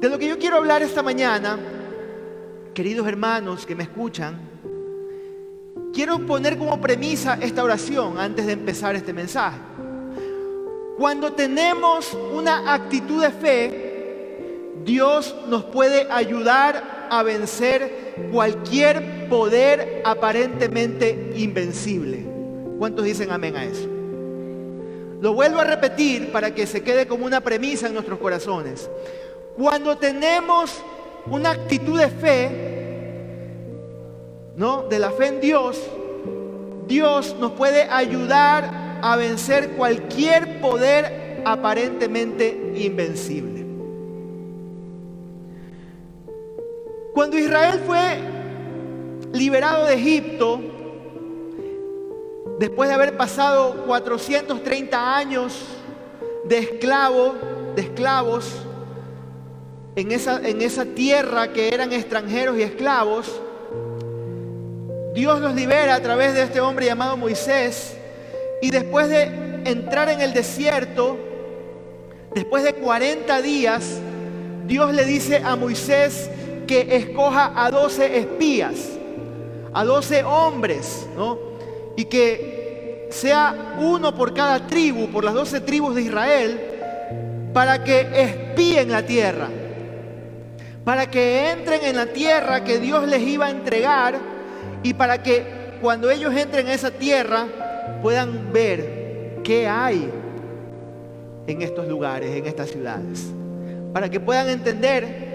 De lo que yo quiero hablar esta mañana, queridos hermanos que me escuchan, quiero poner como premisa esta oración antes de empezar este mensaje. Cuando tenemos una actitud de fe, Dios nos puede ayudar a vencer cualquier poder aparentemente invencible. ¿Cuántos dicen amén a eso? Lo vuelvo a repetir para que se quede como una premisa en nuestros corazones. Cuando tenemos una actitud de fe, ¿no? De la fe en Dios, Dios nos puede ayudar a vencer cualquier poder aparentemente invencible. Cuando Israel fue liberado de Egipto, después de haber pasado 430 años de esclavo, de esclavos, en esa, en esa tierra que eran extranjeros y esclavos, Dios los libera a través de este hombre llamado Moisés y después de entrar en el desierto, después de 40 días, Dios le dice a Moisés que escoja a 12 espías, a 12 hombres, ¿no? y que sea uno por cada tribu, por las doce tribus de Israel, para que espíen la tierra, para que entren en la tierra que Dios les iba a entregar y para que cuando ellos entren en esa tierra puedan ver qué hay en estos lugares, en estas ciudades, para que puedan entender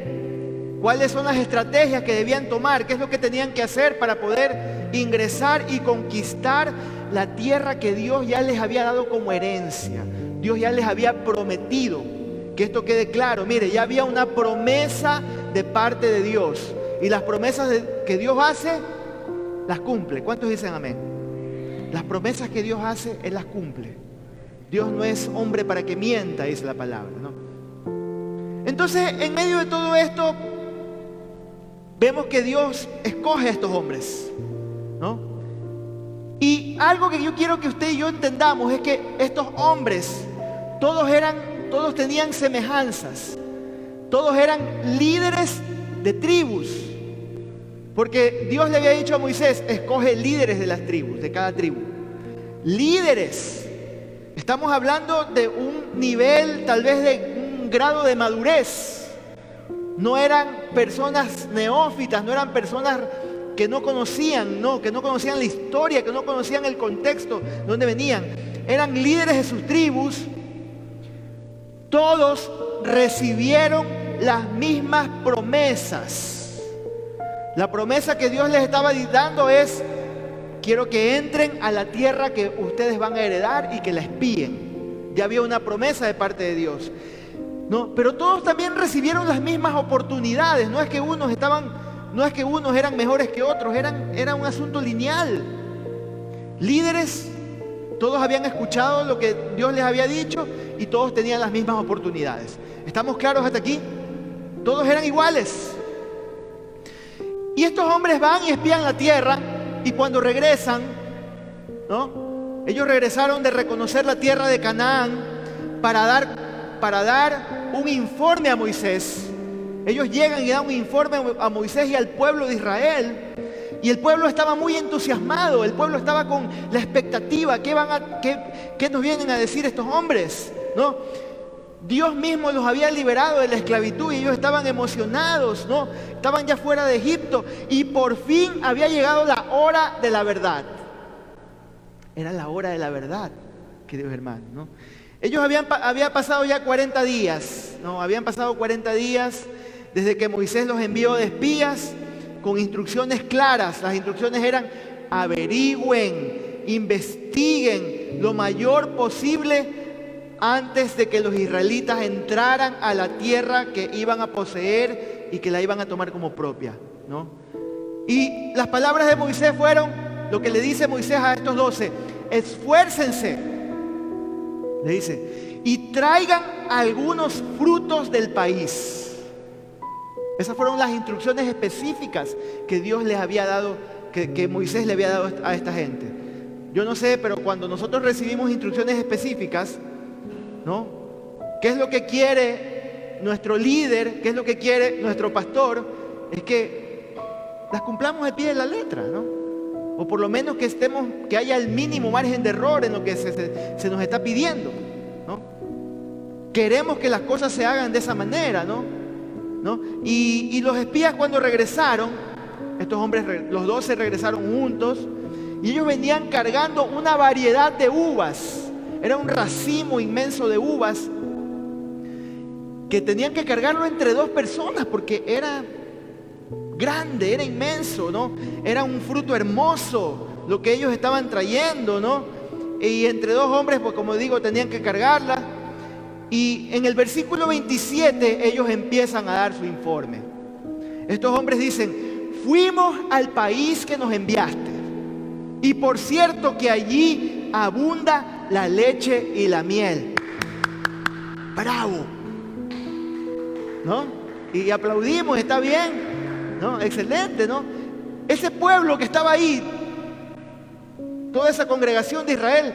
cuáles son las estrategias que debían tomar, qué es lo que tenían que hacer para poder ingresar y conquistar la tierra que Dios ya les había dado como herencia. Dios ya les había prometido. Que esto quede claro, mire, ya había una promesa de parte de Dios. Y las promesas que Dios hace, las cumple. ¿Cuántos dicen amén? Las promesas que Dios hace, Él las cumple. Dios no es hombre para que mienta, dice la palabra. Entonces, en medio de todo esto, vemos que Dios escoge a estos hombres, ¿no? Y algo que yo quiero que usted y yo entendamos es que estos hombres, todos eran, todos tenían semejanzas, todos eran líderes de tribus, porque Dios le había dicho a Moisés, escoge líderes de las tribus, de cada tribu. Líderes. Estamos hablando de un nivel, tal vez de un grado de madurez no eran personas neófitas, no eran personas que no conocían, no, que no conocían la historia, que no conocían el contexto de donde venían. Eran líderes de sus tribus. Todos recibieron las mismas promesas. La promesa que Dios les estaba dando es, quiero que entren a la tierra que ustedes van a heredar y que la espíen. Ya había una promesa de parte de Dios. No, pero todos también recibieron las mismas oportunidades. No es que unos estaban, no es que unos eran mejores que otros, eran, era un asunto lineal. Líderes, todos habían escuchado lo que Dios les había dicho y todos tenían las mismas oportunidades. ¿Estamos claros hasta aquí? Todos eran iguales. Y estos hombres van y espían la tierra y cuando regresan, ¿no? Ellos regresaron de reconocer la tierra de Canaán para dar para dar un informe a Moisés. Ellos llegan y dan un informe a Moisés y al pueblo de Israel. Y el pueblo estaba muy entusiasmado, el pueblo estaba con la expectativa, ¿qué, van a, qué, nos vienen a decir estos hombres? ¿No? Dios mismo los había liberado de la esclavitud y ellos estaban emocionados, ¿no? Estaban ya fuera de Egipto y por fin había llegado la hora de la verdad. Era la hora de la verdad, queridos hermanos, ¿no? Ellos habían había pasado ya 40 días, ¿no? Habían pasado 40 días desde que Moisés los envió de espías con instrucciones claras. Las instrucciones eran averigüen, investiguen lo mayor posible antes de que los israelitas entraran a la tierra que iban a poseer y que la iban a tomar como propia, ¿no? Y las palabras de Moisés fueron lo que le dice Moisés a estos doce, esfuércense le dice, y traigan algunos frutos del país. Esas fueron las instrucciones específicas que Dios les había dado, que, Moisés le había dado a esta gente. Yo no sé, pero cuando nosotros recibimos instrucciones específicas, ¿no? ¿Qué es lo que quiere nuestro líder, qué es lo que quiere nuestro pastor, es que las cumplamos de pie de la letra, ¿no? O por lo menos que estemos, que haya el mínimo margen de error en lo que se, nos está pidiendo, ¿no? Queremos que las cosas se hagan de esa manera, ¿no? ¿No? Y, y los espías cuando regresaron, estos hombres, los dos se regresaron juntos, y ellos venían cargando una variedad de uvas. Era un racimo inmenso de uvas que tenían que cargarlo entre dos personas porque era grande, era inmenso, ¿no? Era un fruto hermoso lo que ellos estaban trayendo, ¿no? Y entre dos hombres, pues como digo, tenían que cargarla. Y en el versículo 27 ellos empiezan a dar su informe. Estos hombres dicen, fuimos al país que nos enviaste. Y por cierto que allí abunda la leche y la miel. Bravo. ¿No? Y aplaudimos, está bien. ¿No? Excelente, ¿no? Ese pueblo que estaba ahí, toda esa congregación de Israel,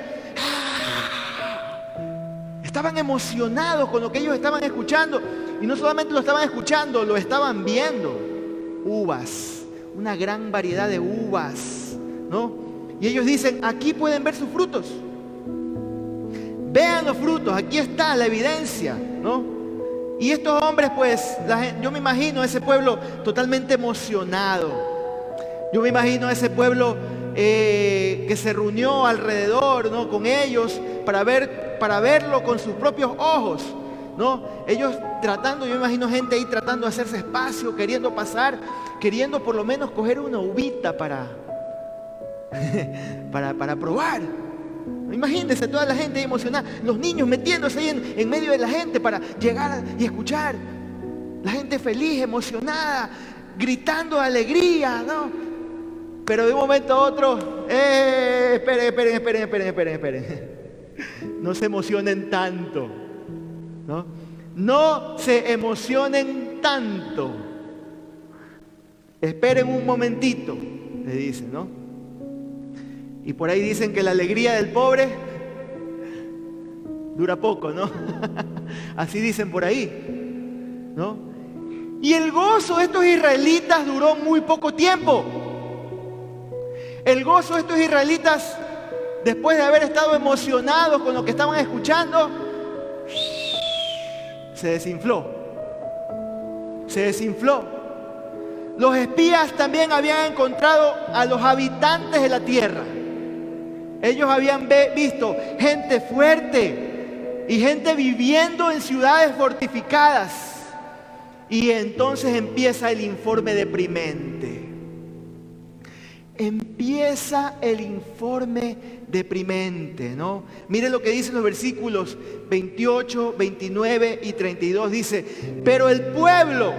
estaban emocionados con lo que ellos estaban escuchando. Y no solamente lo estaban escuchando, lo estaban viendo. Uvas, una gran variedad de uvas, ¿no? Y ellos dicen, aquí pueden ver sus frutos. Vean los frutos, aquí está la evidencia, ¿no? Y estos hombres, pues, yo me imagino ese pueblo totalmente emocionado. Yo me imagino ese pueblo eh, que se reunió alrededor, ¿no? Con ellos para, ver, para verlo con sus propios ojos, ¿no? Ellos tratando, yo me imagino gente ahí tratando de hacerse espacio, queriendo pasar, queriendo por lo menos coger una uvita para, para, para probar. Imagínense toda la gente emocionada, los niños metiéndose ahí en, medio de la gente para llegar y escuchar. La gente feliz, emocionada, gritando alegría, ¿no? Pero de un momento a otro, eh, esperen, esperen, esperen, esperen, esperen, esperen. No se emocionen tanto, ¿no? No se emocionen tanto. Esperen un momentito, le dicen, ¿no? Y por ahí dicen que la alegría del pobre dura poco, ¿no? Así dicen por ahí, ¿no? Y el gozo de estos israelitas duró muy poco tiempo. El gozo de estos israelitas, después de haber estado emocionados con lo que estaban escuchando, se desinfló. Se desinfló. Los espías también habían encontrado a los habitantes de la tierra. Ellos habían visto gente fuerte y gente viviendo en ciudades fortificadas. Y entonces empieza el informe deprimente. Empieza el informe deprimente, ¿no? Mire lo que dicen los versículos 28, 29 y 32. Dice, pero el pueblo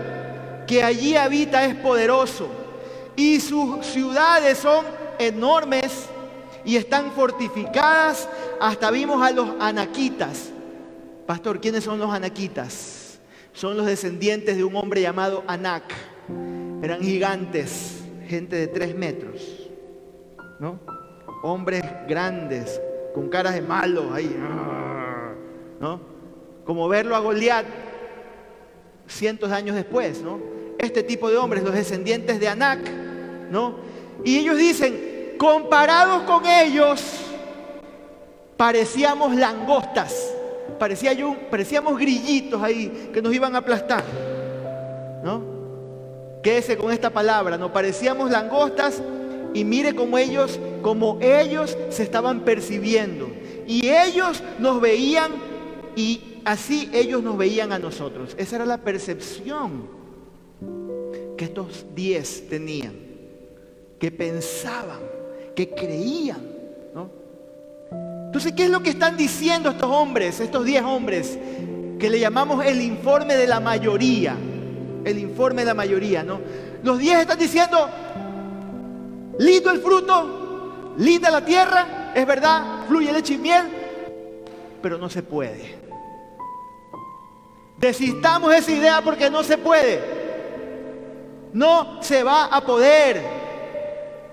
que allí habita es poderoso y sus ciudades son enormes y están fortificadas. Hasta vimos a los anaquitas. Pastor, ¿quiénes son los anaquitas? Son los descendientes de un hombre llamado Anac. Eran gigantes, gente de tres metros, ¿no? Hombres grandes, con caras de malos ahí, ¿no? Como verlo a Goliat cientos de años después, ¿no? Este tipo de hombres, los descendientes de Anac, ¿no? Y ellos dicen, comparados con ellos, parecíamos langostas, parecíamos grillitos ahí que nos iban a aplastar. ¿No? Quédese con esta palabra, nos parecíamos langostas y mire cómo ellos, como ellos se estaban percibiendo. Y ellos nos veían y así ellos nos veían a nosotros. Esa era la percepción que estos diez tenían, que pensaban que creían. ¿no? Entonces, ¿qué es lo que están diciendo estos hombres, estos diez hombres, que le llamamos el informe de la mayoría? El informe de la mayoría, ¿no? Los diez están diciendo, lindo el fruto, linda la tierra, es verdad, fluye leche y miel, pero no se puede. Desistamos esa idea porque no se puede. No se va a poder.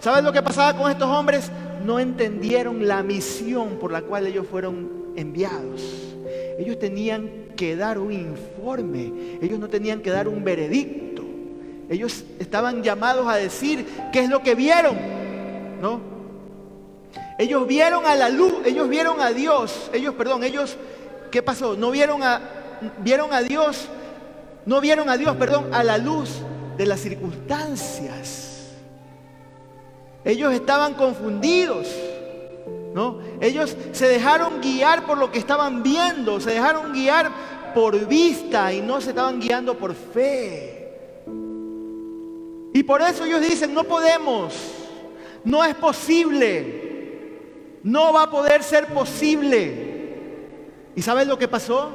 ¿Sabes lo que pasaba con estos hombres? No entendieron la misión por la cual ellos fueron enviados. ellos tenían que dar un informe, ellos no tenían que dar un veredicto. Ellos estaban llamados a decir qué es lo que vieron, ¿no? Ellos vieron a la luz, ellos vieron a Dios, ellos, perdón, ellos, ¿qué pasó? No vieron a, vieron a Dios, no vieron a Dios, perdón, a la luz de las circunstancias. Ellos estaban confundidos. ¿no? Ellos se dejaron guiar por lo que estaban viendo, se dejaron guiar por vista y no se estaban guiando por fe. Y por eso ellos dicen, no podemos, no es posible, no va a poder ser posible. ¿Y sabes lo que pasó?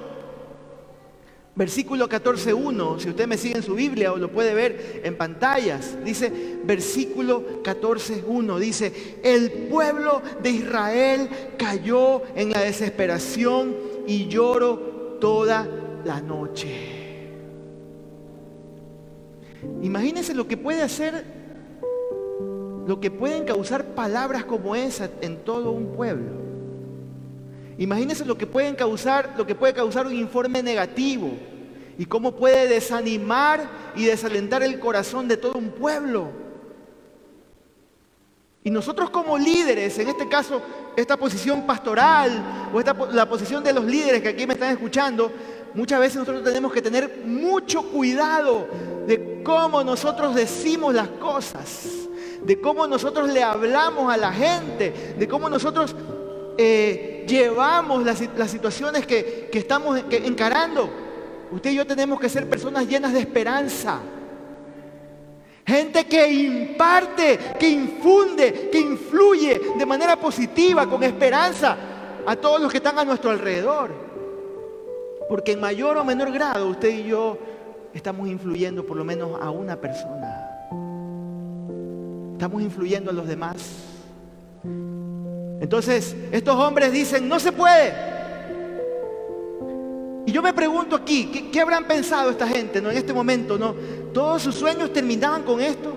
Versículo 14.1, si usted me sigue en su Biblia o lo puede ver en pantallas, dice, versículo 14.1, dice, el pueblo de Israel cayó en la desesperación y lloró toda la noche. Imagínense lo que puede hacer, lo que pueden causar palabras como esa en todo un pueblo. Imagínense lo que pueden causar, lo que puede causar un informe negativo y cómo puede desanimar y desalentar el corazón de todo un pueblo. Y nosotros como líderes, en este caso esta posición pastoral o esta, la posición de los líderes que aquí me están escuchando, muchas veces nosotros tenemos que tener mucho cuidado de cómo nosotros decimos las cosas, de cómo nosotros le hablamos a la gente, de cómo nosotros eh, llevamos las, situaciones que, estamos encarando. Usted y yo tenemos que ser personas llenas de esperanza. Gente que imparte, que infunde, que influye de manera positiva, con esperanza a todos los que están a nuestro alrededor. Porque en mayor o menor grado usted y yo estamos influyendo por lo menos a una persona. Estamos influyendo a los demás. Entonces, estos hombres dicen, no se puede. Y yo me pregunto aquí, ¿qué, habrán pensado esta gente ¿no? en este momento? ¿no? ¿Todos sus sueños terminaban con esto?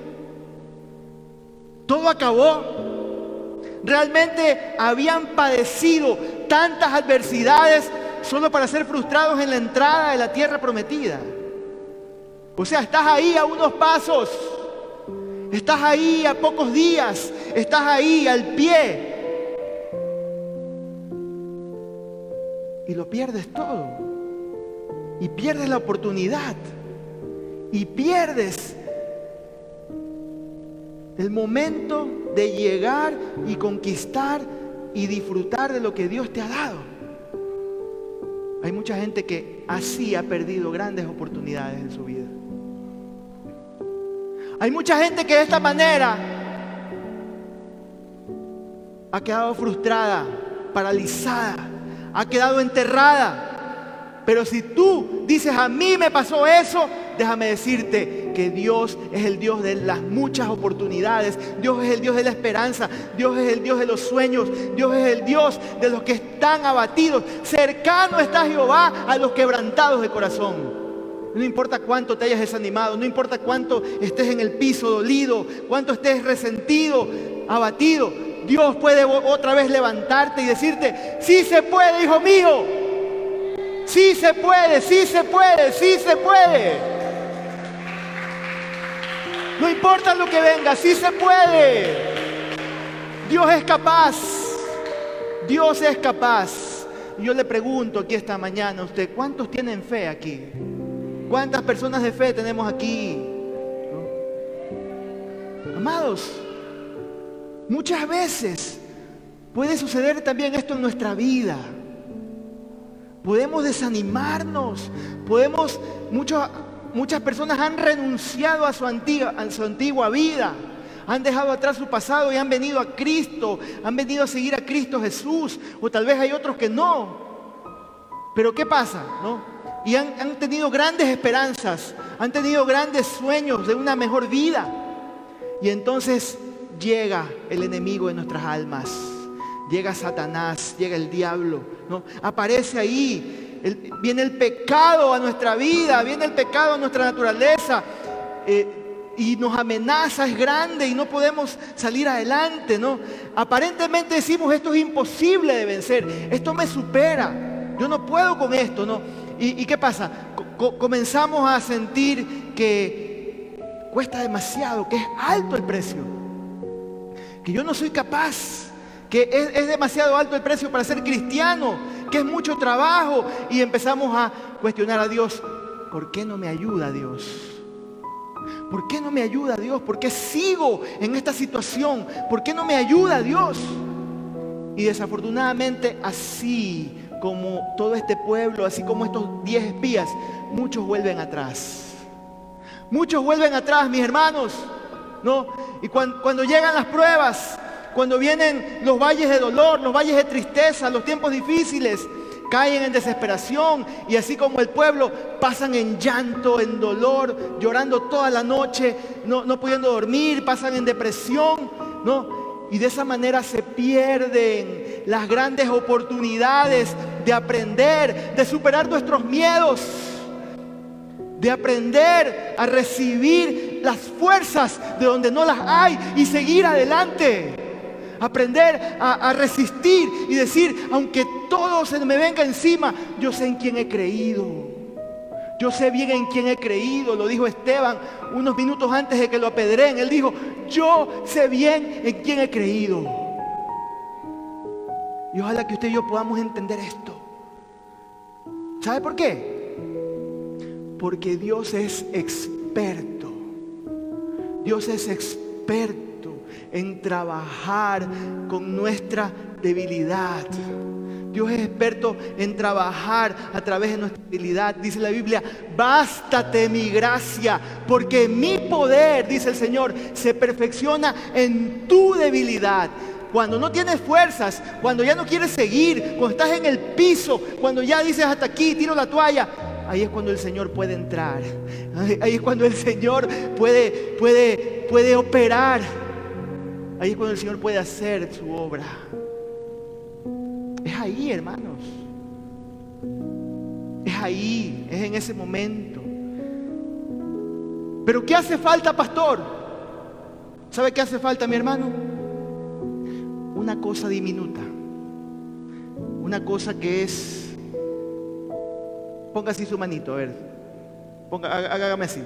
¿Todo acabó? ¿Realmente habían padecido tantas adversidades solo para ser frustrados en la entrada de la tierra prometida? O sea, estás ahí a unos pasos, estás ahí a pocos días, estás ahí al pie y lo pierdes todo. Y pierdes la oportunidad. Y pierdes el momento de llegar y conquistar y disfrutar de lo que Dios te ha dado. Hay mucha gente que así ha perdido grandes oportunidades en su vida. Hay mucha gente que de esta manera ha quedado frustrada, paralizada, ha quedado enterrada. Pero si tú dices, a mí me pasó eso, déjame decirte que Dios es el Dios de las muchas oportunidades, Dios es el Dios de la esperanza, Dios es el Dios de los sueños, Dios es el Dios de los que están abatidos. Cercano está Jehová a los quebrantados de corazón. No importa cuánto te hayas desanimado, no importa cuánto estés en el piso dolido, cuánto estés resentido, abatido, Dios puede otra vez levantarte y decirte, sí se puede, hijo mío. Sí se puede, sí se puede, sí se puede. No importa lo que venga, sí se puede. Dios es capaz. Dios es capaz. Yo le pregunto aquí esta mañana a usted, ¿cuántos tienen fe aquí? ¿Cuántas personas de fe tenemos aquí? Amados, Muchas veces puede suceder también esto en nuestra vida. Podemos desanimarnos, podemos, muchas personas han renunciado a su, antigua, a su antigua vida, han dejado atrás su pasado y han venido a Cristo, han venido a seguir a Cristo Jesús, o tal vez hay otros que no. Pero ¿qué pasa? No? Y han, han tenido grandes esperanzas, han tenido grandes sueños de una mejor vida. Y entonces llega el enemigo en nuestras almas. Llega Satanás, llega el diablo, ¿no? Aparece ahí, viene el pecado a nuestra vida, viene el pecado a nuestra naturaleza. Eh, y nos amenaza, es grande y no podemos salir adelante, ¿no? Aparentemente decimos esto es imposible de vencer, esto me supera. yo no puedo con esto, ¿no? ¿Y, qué pasa? comenzamos a sentir que cuesta demasiado, que es alto el precio, que yo no soy capaz, que es, es demasiado alto el precio para ser cristiano, que es mucho trabajo y empezamos a cuestionar a Dios, ¿por qué no me ayuda Dios? ¿Por qué no me ayuda Dios? ¿Por qué sigo en esta situación? ¿Por qué no me ayuda Dios? Y desafortunadamente así como todo este pueblo, así como estos diez espías, muchos vuelven atrás. Muchos vuelven atrás, mis hermanos. ¿No? Y cuando, llegan las pruebas, cuando vienen los valles de dolor, los valles de tristeza, los tiempos difíciles, caen en desesperación y así como el pueblo pasan en llanto, en dolor, llorando toda la noche, no, no pudiendo dormir, pasan en depresión, ¿no? Y de esa manera se pierden las grandes oportunidades de aprender, de superar nuestros miedos, de aprender a recibir las fuerzas de donde no las hay y seguir adelante aprender a, resistir y decir, aunque todo se me venga encima, yo sé en quién he creído. Yo sé bien en quién he creído, lo dijo Esteban unos minutos antes de que lo apedreen. Él dijo, yo sé bien en quién he creído. Y ojalá que usted y yo podamos entender esto. ¿Sabe por qué? Porque Dios es experto. Dios es experto en trabajar con nuestra debilidad. Dios es experto en trabajar a través de nuestra debilidad. Dice la Biblia, bástate mi gracia, porque mi poder, dice el Señor, se perfecciona en tu debilidad. Cuando no tienes fuerzas, cuando ya no quieres seguir, cuando estás en el piso, cuando ya dices hasta aquí, tiro la toalla, ahí es cuando el Señor puede entrar. Ahí es cuando el Señor puede, puede, puede operar. Ahí es cuando el Señor puede hacer su obra. Es ahí, hermanos. Es ahí, es en ese momento. Pero ¿qué hace falta, pastor? ¿Sabe qué hace falta, mi hermano? Una cosa diminuta. Una cosa que es... Ponga así su manito, a ver. Ponga, hágame así.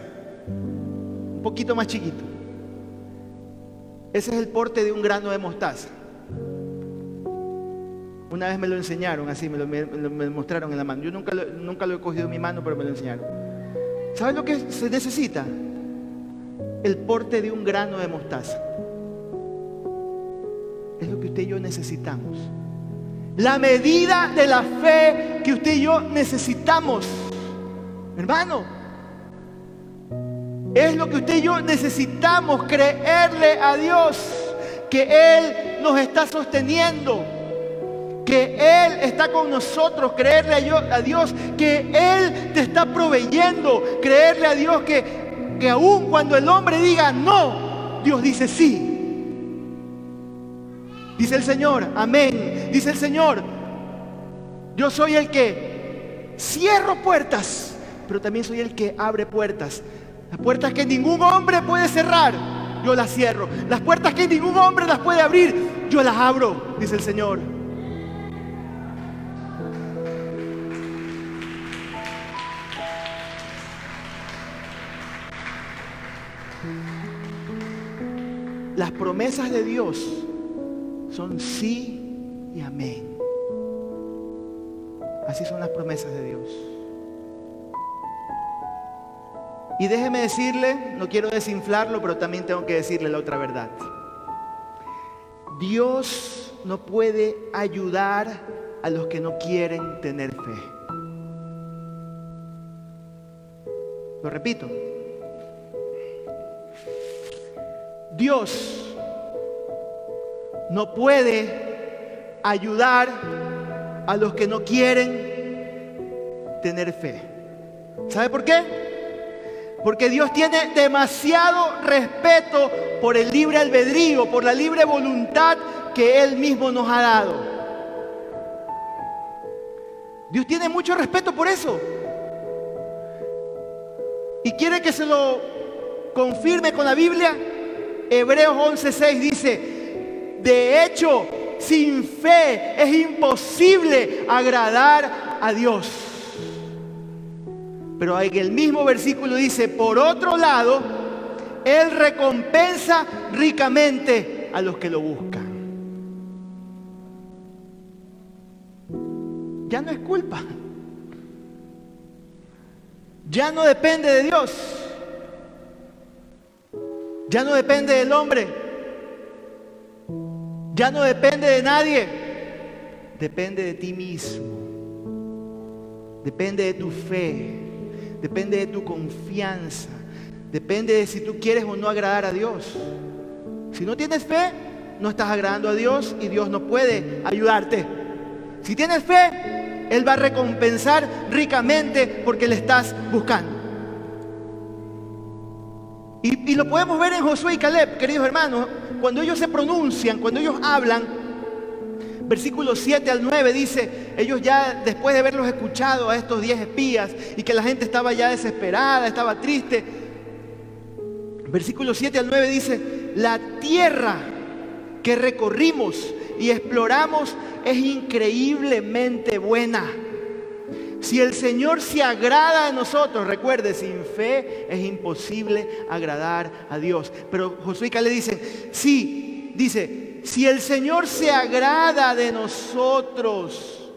Un poquito más chiquito. Ese es el porte de un grano de mostaza. Una vez me lo enseñaron así, me lo, mostraron en la mano. Yo nunca lo, nunca lo he cogido en mi mano, pero me lo enseñaron. ¿Saben lo que se necesita? El porte de un grano de mostaza. Es lo que usted y yo necesitamos. La medida de la fe que usted y yo necesitamos. Hermano, es lo que usted y yo necesitamos, creerle a Dios que Él nos está sosteniendo, que Él está con nosotros, creerle a Dios que Él te está proveyendo, creerle a Dios que, que aun cuando el hombre diga no, Dios dice sí. Dice el Señor, amén. Dice el Señor, yo soy el que cierro puertas, pero también soy el que abre puertas. Las puertas que ningún hombre puede cerrar, yo las cierro. Las puertas que ningún hombre las puede abrir, yo las abro, dice el Señor. Las promesas de Dios son sí y amén. Así son las promesas de Dios. Y déjeme decirle, no quiero desinflarlo, pero también tengo que decirle la otra verdad. Dios no puede ayudar a los que no quieren tener fe. Lo repito. Dios no puede ayudar a los que no quieren tener fe. ¿Sabe por qué? Porque Dios tiene demasiado respeto por el libre albedrío, por la libre voluntad que Él mismo nos ha dado. Dios tiene mucho respeto por eso. Y quiere que se lo confirme con la Biblia. Hebreos 11:6 dice, de hecho, sin fe es imposible agradar a Dios. Pero en el mismo versículo dice, por otro lado, Él recompensa ricamente a los que lo buscan. Ya no es culpa. Ya no depende de Dios. Ya no depende del hombre. Ya no depende de nadie. Depende de ti mismo. Depende de tu fe. Depende de tu confianza. Depende de si tú quieres o no agradar a Dios. Si no tienes fe, no estás agradando a Dios y Dios no puede ayudarte. Si tienes fe, Él va a recompensar ricamente porque le estás buscando. Y, lo podemos ver en Josué y Caleb, queridos hermanos, cuando ellos se pronuncian, cuando ellos hablan, versículos 7 al 9 dice, ellos ya después de haberlos escuchado a estos 10 espías y que la gente estaba ya desesperada, estaba triste, versículo 7 al 9 dice, la tierra que recorrimos y exploramos es increíblemente buena. Si el Señor se agrada de nosotros, recuerde, sin fe es imposible agradar a Dios. Pero Josué y Caleb dicen, sí, dice, si el Señor se agrada de nosotros,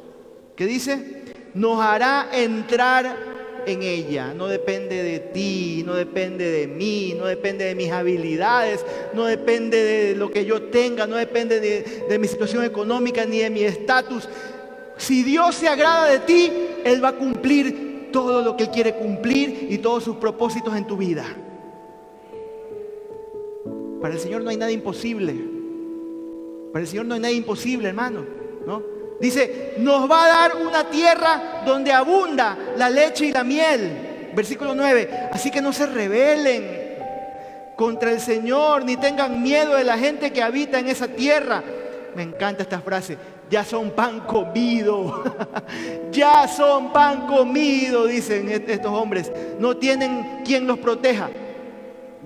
¿qué dice? Nos hará entrar en ella. No depende de ti, no depende de mí, no depende de mis habilidades, no depende de lo que yo tenga, no depende de, mi situación económica ni de mi estatus. Si Dios se agrada de ti, Él va a cumplir todo lo que Él quiere cumplir y todos sus propósitos en tu vida. Para el Señor no hay nada imposible. Para el Señor no hay nada imposible, hermano. ¿no? Dice, nos va a dar una tierra donde abunda la leche y la miel. Versículo 9. Así que no se rebelen contra el Señor, ni tengan miedo de la gente que habita en esa tierra. Me encanta esta frase. Ya son pan comido. ya son pan comido, dicen estos hombres. No tienen quien los proteja.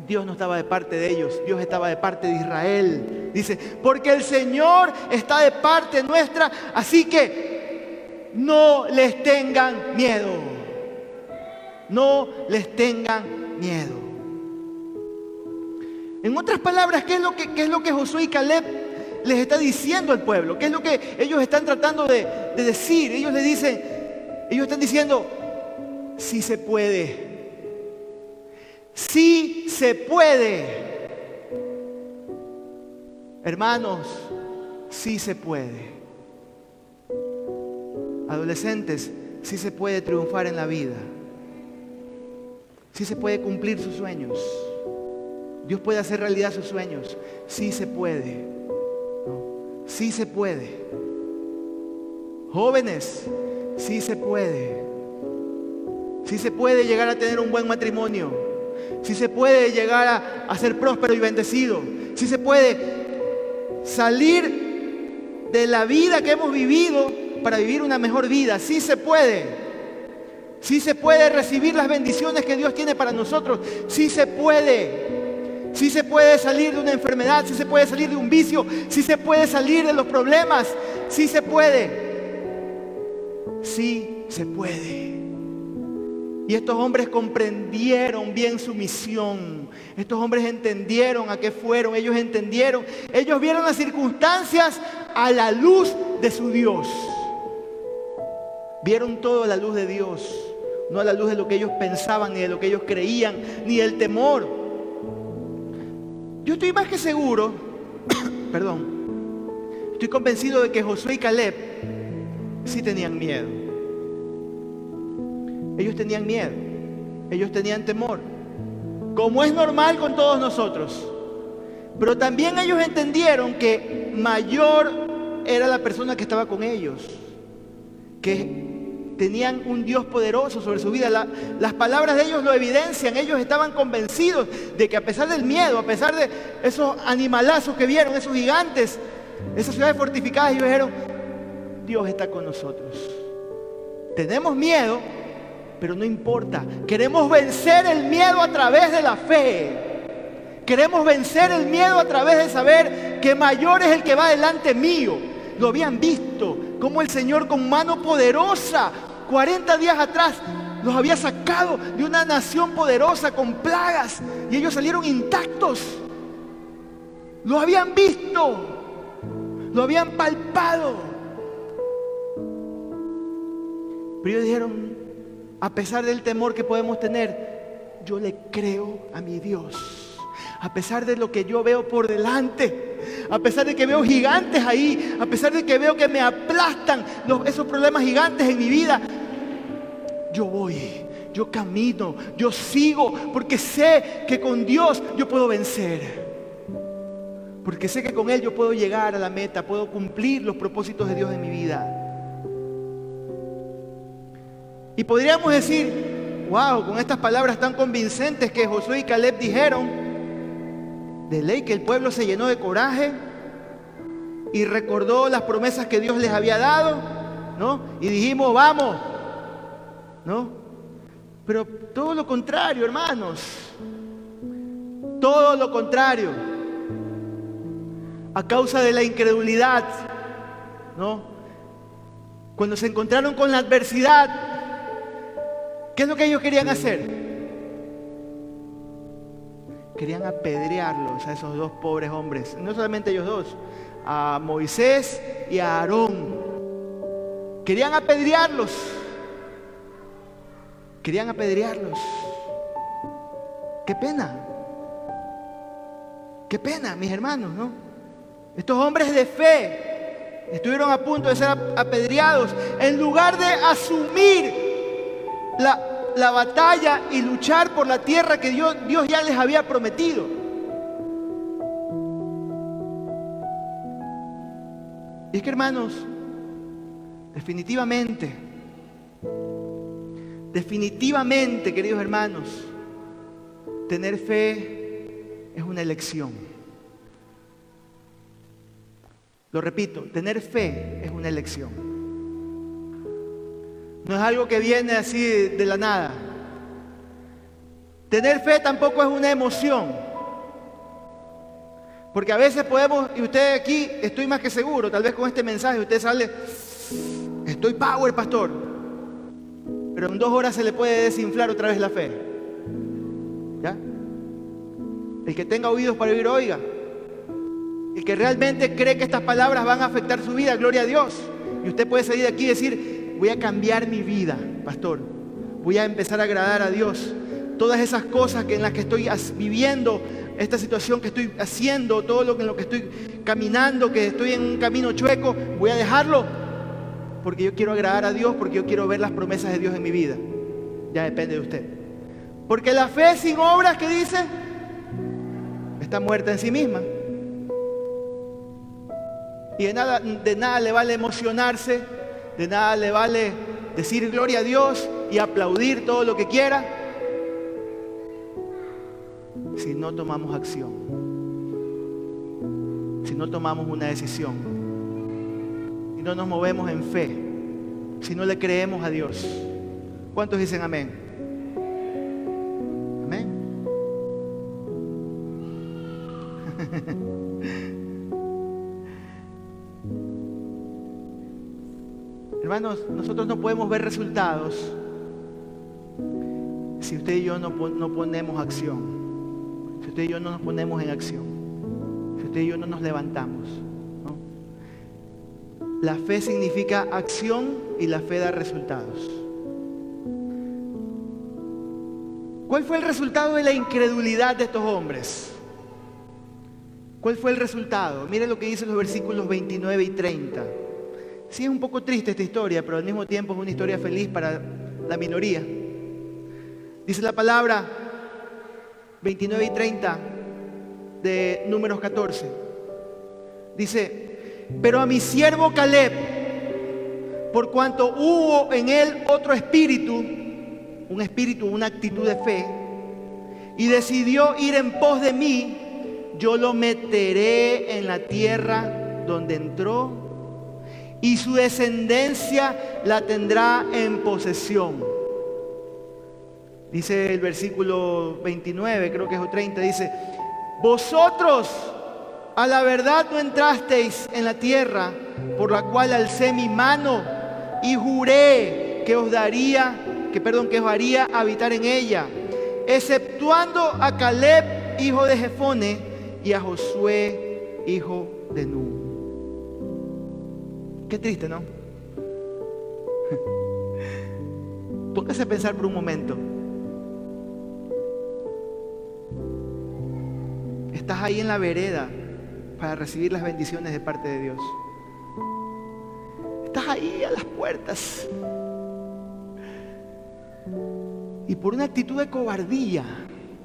Dios no estaba de parte de ellos, Dios estaba de parte de Israel. Dice, porque el Señor está de parte nuestra, así que no les tengan miedo. No les tengan miedo. En otras palabras, ¿qué es lo que, es lo que Josué y Caleb les está diciendo al pueblo? ¿Qué es lo que ellos están tratando de, de decir? Ellos le dicen, ellos están diciendo, si se puede Sí se puede. Hermanos, sí se puede. Adolescentes, sí se puede triunfar en la vida. Sí se puede cumplir sus sueños. Dios puede hacer realidad sus sueños. Sí se puede. Sí se puede. Jóvenes, sí se puede. Sí se puede llegar a tener un buen matrimonio si se puede llegar a, ser próspero y bendecido, si se puede salir de la vida que hemos vivido para vivir una mejor vida, si se puede. Si se puede recibir las bendiciones que Dios tiene para nosotros, si se puede. Si se puede salir de una enfermedad, si se puede salir de un vicio, si se puede salir de los problemas, si se puede. Si se puede. Y estos hombres comprendieron bien su misión. Estos hombres entendieron a qué fueron. Ellos entendieron. Ellos vieron las circunstancias a la luz de su Dios. Vieron todo a la luz de Dios. No a la luz de lo que ellos pensaban, ni de lo que ellos creían, ni del temor. Yo estoy más que seguro, perdón, estoy convencido de que Josué y Caleb sí tenían miedo. Ellos tenían miedo, ellos tenían temor, como es normal con todos nosotros. Pero también ellos entendieron que mayor era la persona que estaba con ellos, que tenían un Dios poderoso sobre su vida. las palabras de ellos lo evidencian, ellos estaban convencidos de que a pesar del miedo, a pesar de esos animalazos que vieron, esos gigantes, esas ciudades fortificadas, ellos dijeron, Dios está con nosotros. Tenemos miedo, pero no importa. Queremos vencer el miedo a través de la fe. Queremos vencer el miedo a través de saber que mayor es el que va delante mío. Lo habían visto, como el Señor con mano poderosa 40 días atrás los había sacado de una nación poderosa con plagas y ellos salieron intactos. Lo habían visto, lo habían palpado. Pero ellos dijeron, a pesar del temor que podemos tener, yo le creo a mi Dios. A pesar de lo que yo veo por delante, a pesar de que veo gigantes ahí, a pesar de que veo que me aplastan esos problemas gigantes en mi vida, yo voy, yo camino, yo sigo, porque sé que con Dios yo puedo vencer. Porque sé que con Él yo puedo llegar a la meta, puedo cumplir los propósitos de Dios en mi vida. Y podríamos decir, wow, con estas palabras tan convincentes que Josué y Caleb dijeron, de ley que el pueblo se llenó de coraje y recordó las promesas que Dios les había dado, ¿no? Y dijimos, vamos, ¿no? Pero todo lo contrario, hermanos. Todo lo contrario. A causa de la incredulidad, ¿no? Cuando se encontraron con la adversidad, ¿qué es lo que ellos querían hacer? Querían apedrearlos a esos dos pobres hombres, no solamente ellos dos, a Moisés y a Aarón. Querían apedrearlos. Querían apedrearlos. Qué pena. Qué pena, mis hermanos, ¿no? Estos hombres de fe estuvieron a punto de ser apedreados en lugar de asumir la, la batalla y luchar por la tierra que Dios, Dios ya les había prometido. Y es que hermanos, definitivamente, Definitivamente, queridos hermanos, tener fe es una elección. Lo repito, tener fe es una elección. No es algo que viene así de la nada. Tener fe tampoco es una emoción. Porque a veces podemos, y usted aquí, estoy más que seguro, tal vez con este mensaje usted sale, estoy power, pastor pero en dos horas se le puede desinflar otra vez la fe. ¿Ya? El que tenga oídos para oír, oiga. El que realmente cree que estas palabras van a afectar su vida, gloria a Dios. Y usted puede salir de aquí y decir, voy a cambiar mi vida, pastor. Voy a empezar a agradar a Dios. Todas esas cosas que en las que estoy viviendo, esta situación que estoy haciendo, todo lo en lo que estoy caminando, que estoy en un camino chueco, voy a dejarlo porque yo quiero agradar a Dios, porque yo quiero ver las promesas de Dios en mi vida. Ya depende de usted. Porque la fe sin obras, ¿qué dice? Está muerta en sí misma. Y de nada, de nada le vale emocionarse, de nada le vale decir gloria a Dios y aplaudir todo lo que quiera, si no tomamos acción, si no tomamos una decisión si no nos movemos en fe, si no le creemos a Dios. ¿Cuántos dicen amén? Amén. Hermanos, nosotros no podemos ver resultados si usted y yo no, no, ponemos acción. Si usted y yo no nos ponemos en acción. Si usted y yo no nos levantamos. La fe significa acción y la fe da resultados. ¿Cuál fue el resultado de la incredulidad de estos hombres? ¿Cuál fue el resultado? Miren lo que dicen los versículos 29 y 30. Sí es un poco triste esta historia, pero al mismo tiempo es una historia feliz para la minoría. Dice la palabra 29 y 30 de números 14. Dice, pero a mi siervo Caleb, por cuanto hubo en él otro espíritu, un espíritu, una actitud de fe, y decidió ir en pos de mí, yo lo meteré en la tierra donde entró y su descendencia la tendrá en posesión. Dice el versículo 29, creo que es el 30, dice, vosotros a la verdad no entrasteis en la tierra por la cual alcé mi mano y juré que os daría, que perdón, que os haría habitar en ella, exceptuando a Caleb, hijo de Jefone, y a Josué, hijo de Nun. Qué triste, ¿no? Póngase a pensar por un momento. Estás ahí en la vereda para recibir las bendiciones de parte de Dios. Estás ahí a las puertas. Y por una actitud de cobardía,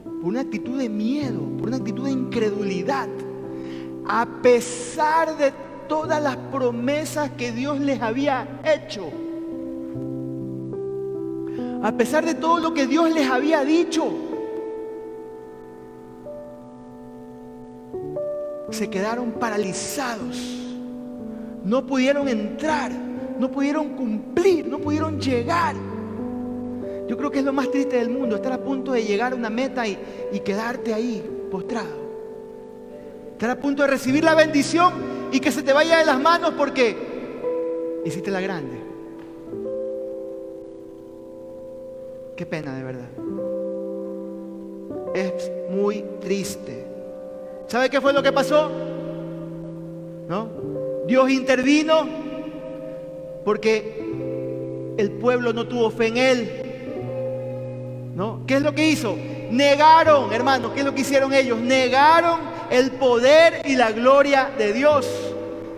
por una actitud de miedo, por una actitud de incredulidad, a pesar de todas las promesas que Dios les había hecho, a pesar de todo lo que Dios les había dicho, se quedaron paralizados. No pudieron entrar, no pudieron cumplir, no pudieron llegar. Yo creo que es lo más triste del mundo, estar a punto de llegar a una meta y, y quedarte ahí postrado. Estar a punto de recibir la bendición y que se te vaya de las manos porque hiciste la grande. Qué pena de verdad. Es muy triste. ¿Sabe qué fue lo que pasó? ¿No? Dios intervino porque el pueblo no tuvo fe en él. ¿No? ¿Qué es lo que hizo? Negaron, hermanos, ¿qué es lo que hicieron ellos? Negaron el poder y la gloria de Dios.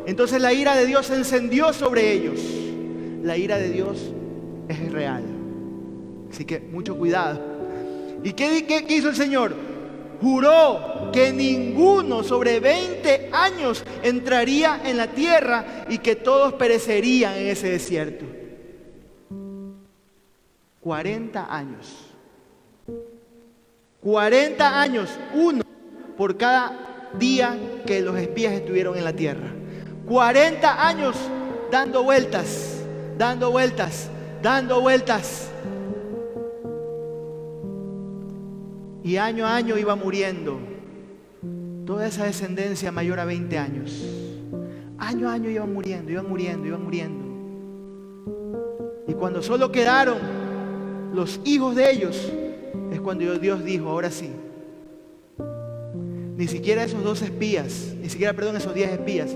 Entonces la ira de Dios se encendió sobre ellos. La ira de Dios es real. Así que mucho cuidado. ¿Y qué, hizo el Señor? juró que ninguno sobre 20 años entraría en la tierra y que todos perecerían en ese desierto. 40 años. 40 años, uno por cada día que los espías estuvieron en la tierra. 40 años dando vueltas, dando vueltas, dando vueltas. Y año a año iba muriendo toda esa descendencia mayor a 20 años. Año a año iban muriendo, iban muriendo, iban muriendo. Y cuando solo quedaron los hijos de ellos, es cuando Dios dijo, ahora sí. Ni siquiera esos dos espías, ni siquiera, perdón, esos diez espías,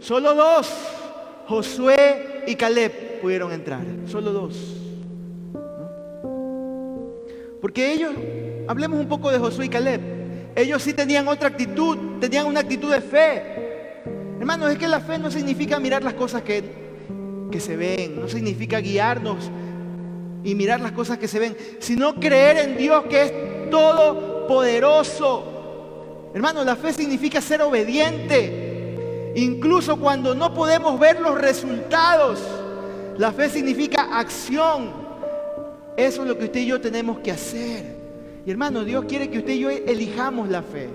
solo dos, Josué y Caleb, pudieron entrar. Solo dos. Porque ellos Hablemos un poco de Josué y Caleb. Ellos sí tenían otra actitud, tenían una actitud de fe. Hermanos, es que la fe no significa mirar las cosas que, que se ven, no significa guiarnos y mirar las cosas que se ven, sino creer en Dios que es todopoderoso. Hermanos, la fe significa ser obediente, incluso cuando no podemos ver los resultados. La fe significa acción. Eso es lo que usted y yo tenemos que hacer. Y hermano, Dios quiere que usted y yo elijamos la fe.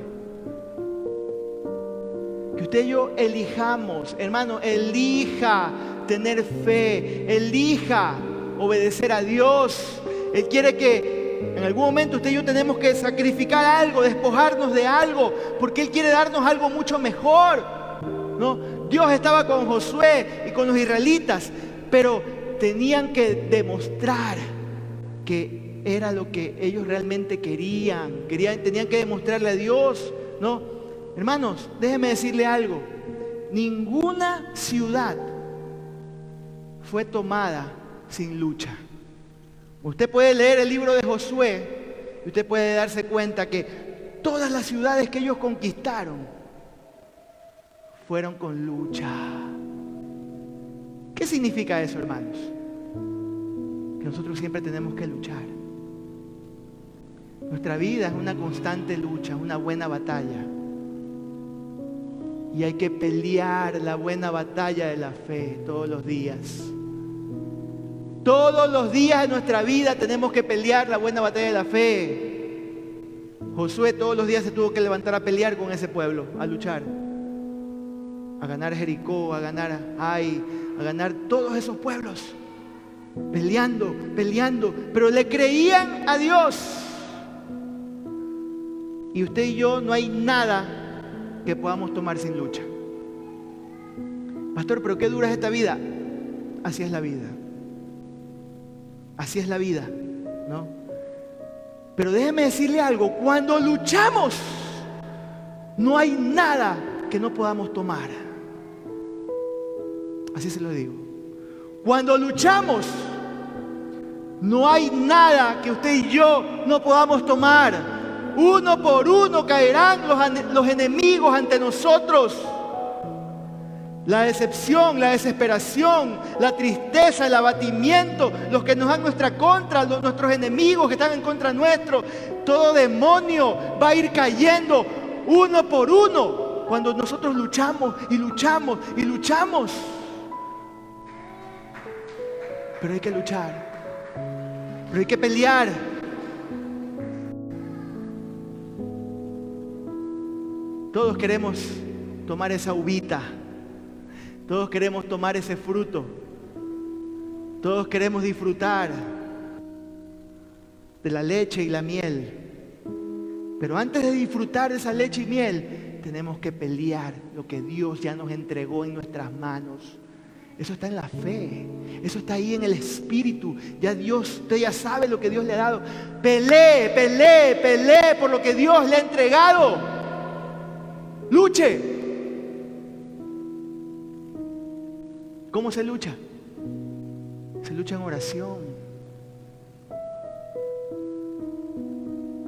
Que usted y yo elijamos, hermano, elija tener fe, elija obedecer a Dios. Él quiere que en algún momento usted y yo tenemos que sacrificar algo, despojarnos de algo, porque Él quiere darnos algo mucho mejor. ¿no? Dios estaba con Josué y con los israelitas, pero tenían que demostrar que era lo que ellos realmente querían. querían tenían que demostrarle a Dios, ¿no? Hermanos, déjenme decirle algo. Ninguna ciudad fue tomada sin lucha. Usted puede leer el libro de Josué y usted puede darse cuenta que todas las ciudades que ellos conquistaron fueron con lucha. ¿Qué significa eso, hermanos? Que nosotros siempre tenemos que luchar. Nuestra vida es una constante lucha, una buena batalla. Y hay que pelear la buena batalla de la fe todos los días. Todos los días de nuestra vida tenemos que pelear la buena batalla de la fe. Josué todos los días se tuvo que levantar a pelear con ese pueblo, a luchar. A ganar Jericó, a ganar Ai, a ganar todos esos pueblos. Peleando, peleando. Pero le creían a Dios. Y usted y yo no hay nada que podamos tomar sin lucha. Pastor, pero qué dura es esta vida. Así es la vida. Así es la vida, ¿no? Pero déjeme decirle algo, cuando luchamos, no hay nada que no podamos tomar. Así se lo digo. Cuando luchamos, no hay nada que usted y yo no podamos tomar. Uno por uno caerán los, enemigos ante nosotros. La decepción, la desesperación, la tristeza, el abatimiento, los que nos dan nuestra contra, nuestros enemigos que están en contra nuestro, todo demonio va a ir cayendo uno por uno cuando nosotros luchamos y luchamos y luchamos. Pero hay que luchar, pero hay que pelear. Todos queremos tomar esa uvita todos queremos tomar ese fruto. Todos queremos disfrutar de la leche y la miel. Pero antes de disfrutar de esa leche y miel, tenemos que pelear lo que Dios ya nos entregó en nuestras manos. Eso está en la fe. Eso está ahí en el espíritu. Ya Dios, usted ya sabe lo que Dios le ha dado. Pelee, pelee, pelee por lo que Dios le ha entregado. Luche. ¿Cómo se lucha? Se lucha en oración.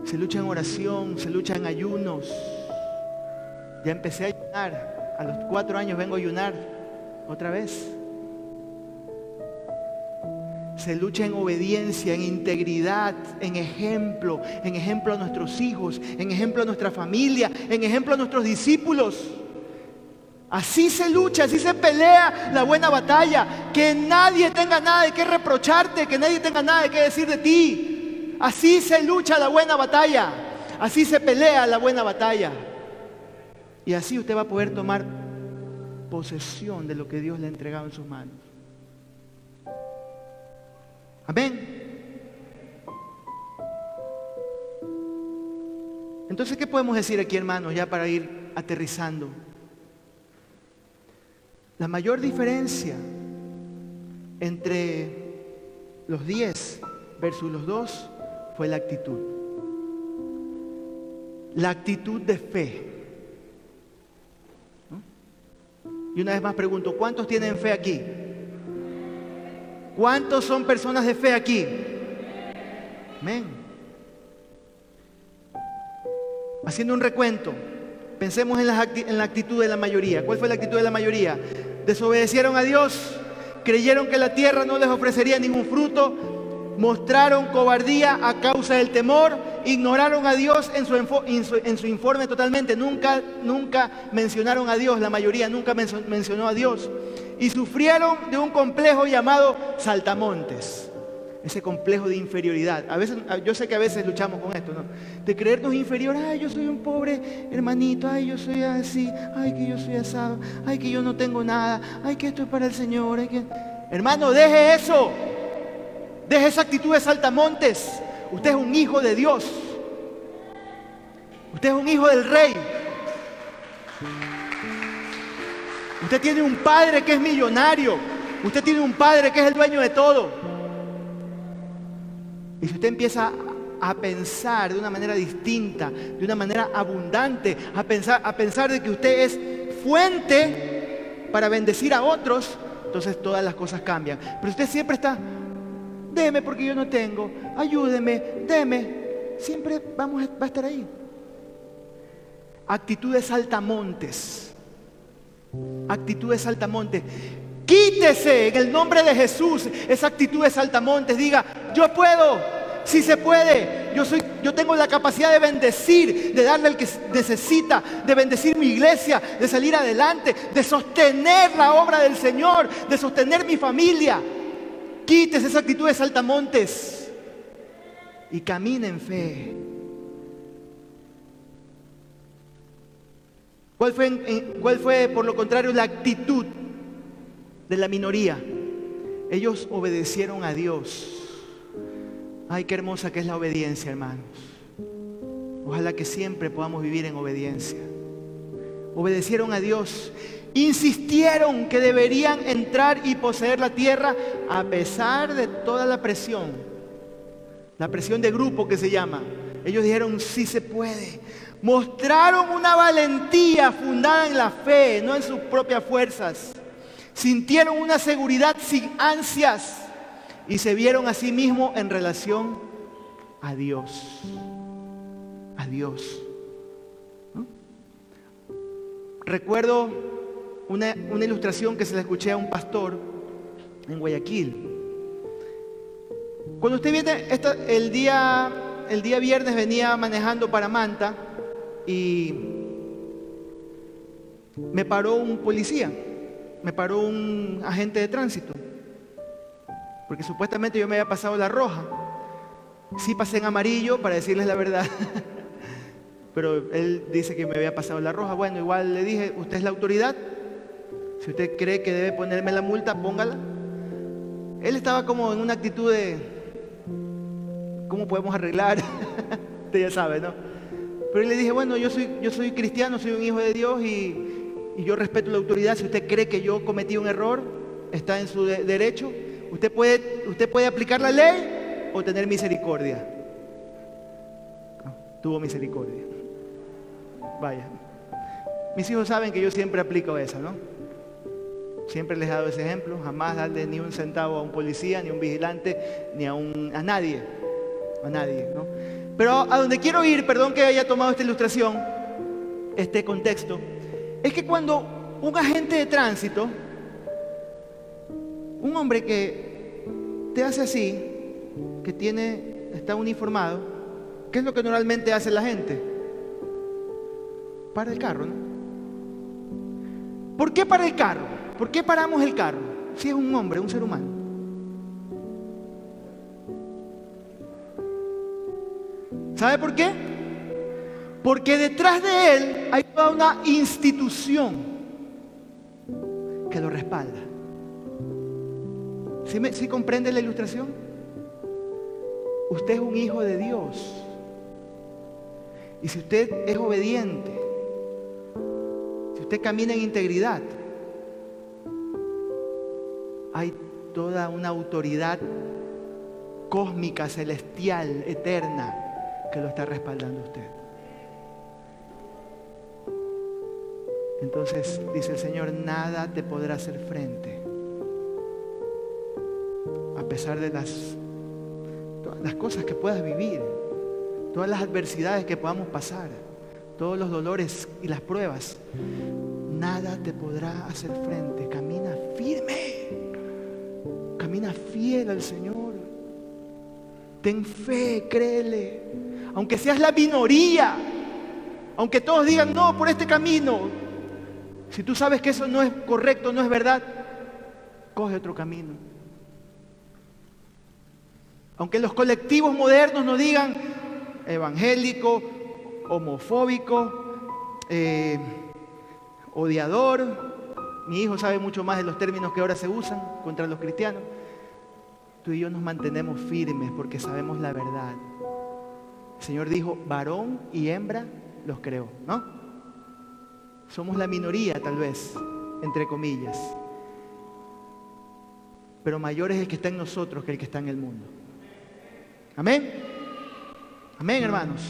Se lucha en oración, se lucha en ayunos. Ya empecé a ayunar. A los cuatro años vengo a ayunar otra vez. Se lucha en obediencia, en integridad, en ejemplo, en ejemplo a nuestros hijos, en ejemplo a nuestra familia, en ejemplo a nuestros discípulos. Así se lucha, así se pelea la buena batalla. Que nadie tenga nada de qué reprocharte, que nadie tenga nada de qué decir de ti. Así se lucha la buena batalla. Así se pelea la buena batalla. Y así usted va a poder tomar posesión de lo que Dios le ha entregado en sus manos. Amén. Entonces, ¿qué podemos decir aquí, hermanos, ya para ir aterrizando? La mayor diferencia entre los 10 versus los 2 fue la actitud. La actitud de fe. Y una vez más pregunto, ¿cuántos tienen fe aquí? ¿Cuántos son personas de fe aquí? Amén. Haciendo un recuento, Pensemos en la, actitud de la mayoría. ¿Cuál fue la actitud de la mayoría? Desobedecieron a Dios, creyeron que la tierra no les ofrecería ningún fruto, mostraron cobardía a causa del temor, ignoraron a Dios en su, informe totalmente, nunca, nunca mencionaron a Dios, la mayoría nunca mencionó a Dios, y sufrieron de un complejo llamado saltamontes ese complejo de inferioridad. A veces, yo sé que a veces luchamos con esto, ¿no? De creernos inferiores, ay, yo soy un pobre hermanito, ay, yo soy así, ay, que yo soy asado, ay, que yo no tengo nada, ay, que esto es para el Señor. Hermano, deje eso. Deje esa actitud de saltamontes. Usted es un hijo de Dios. Usted es un hijo del rey. Usted tiene un padre que es millonario. Usted tiene un padre que es el dueño de todo. Y si usted empieza a pensar de una manera distinta, de una manera abundante, a pensar, a pensar de que usted es fuente para bendecir a otros, entonces todas las cosas cambian. Pero usted siempre está, deme porque yo no tengo, ayúdeme, deme, siempre vamos, va a estar ahí. Actitudes saltamontes. Actitudes saltamontes. Quítese en el nombre de Jesús esa actitud de saltamontes. Diga, yo puedo, si se puede. Yo, soy, yo tengo la capacidad de bendecir, de darle al que necesita, de bendecir mi iglesia, de salir adelante, de sostener la obra del Señor, de sostener mi familia. Quítese esa actitud de saltamontes y camine en fe. ¿Cuál fue, ¿Cuál fue, por lo contrario, la actitud de la minoría. Ellos obedecieron a Dios. Ay, qué hermosa que es la obediencia, hermanos. Ojalá que siempre podamos vivir en obediencia. Obedecieron a Dios. Insistieron que deberían entrar y poseer la tierra a pesar de toda la presión. La presión de grupo que se llama. Ellos dijeron, sí se puede. Mostraron una valentía fundada en la fe, no en sus propias fuerzas. Sintieron una seguridad sin ansias y se vieron a sí mismos en relación a Dios. A Dios. Recuerdo una, ilustración que se le escuché a un pastor en Guayaquil. Cuando usted viene, el, día, el día viernes venía manejando para Manta y me paró un policía, me paró un agente de tránsito, porque supuestamente yo me había pasado la roja. Sí pasé en amarillo para decirles la verdad. pero él dice que me había pasado la roja. Bueno, igual le dije, usted es la autoridad. Si usted cree que debe ponerme la multa, póngala. Él estaba como en una actitud de, ¿cómo podemos arreglar? usted ya sabe, ¿no? Pero le dije, bueno, yo soy, yo soy cristiano, soy un hijo de Dios y, yo respeto la autoridad. Si usted cree que yo cometí un error, está en su derecho. Usted puede, usted puede aplicar la ley o tener misericordia. tuvo misericordia. Vaya. Mis hijos saben que yo siempre aplico eso, ¿no? Siempre les he dado ese ejemplo, jamás darle ni un centavo a un policía, ni a un vigilante, ni a, un, a nadie, a nadie, ¿no? Pero a donde quiero ir, perdón que haya tomado esta ilustración, este contexto, es que cuando un agente de tránsito, un hombre que te hace así, que tiene, está uniformado, ¿qué es lo que normalmente hace la gente? para el carro, ¿no? ¿Por qué para el carro? ¿Por qué paramos el carro? Si es un hombre, un ser humano. ¿Sabe por qué? Porque detrás de él hay toda una institución que lo respalda. ¿Sí, ¿Sí comprende la ilustración? Usted es un hijo de Dios. Y si usted es obediente, usted camina en integridad, hay toda una autoridad cósmica, celestial, eterna, que lo está respaldando usted. Entonces dice el Señor, nada te podrá hacer frente. A pesar de las, las cosas que puedas vivir, todas las adversidades que podamos pasar todos los dolores y las pruebas, nada te podrá hacer frente. Camina firme, camina fiel al Señor. Ten fe, créele. Aunque seas la minoría, aunque todos digan no por este camino, si tú sabes que eso no es correcto, no es verdad, coge otro camino. Aunque los colectivos modernos nos digan evangélico, homofóbico, eh, odiador. Mi hijo sabe mucho más de los términos que ahora se usan contra los cristianos. Tú y yo nos mantenemos firmes porque sabemos la verdad. El Señor dijo, varón y hembra los creó, ¿no? Somos la minoría tal vez, entre comillas. Pero mayor es el que está en nosotros que el que está en el mundo. Amén. Amén, hermanos.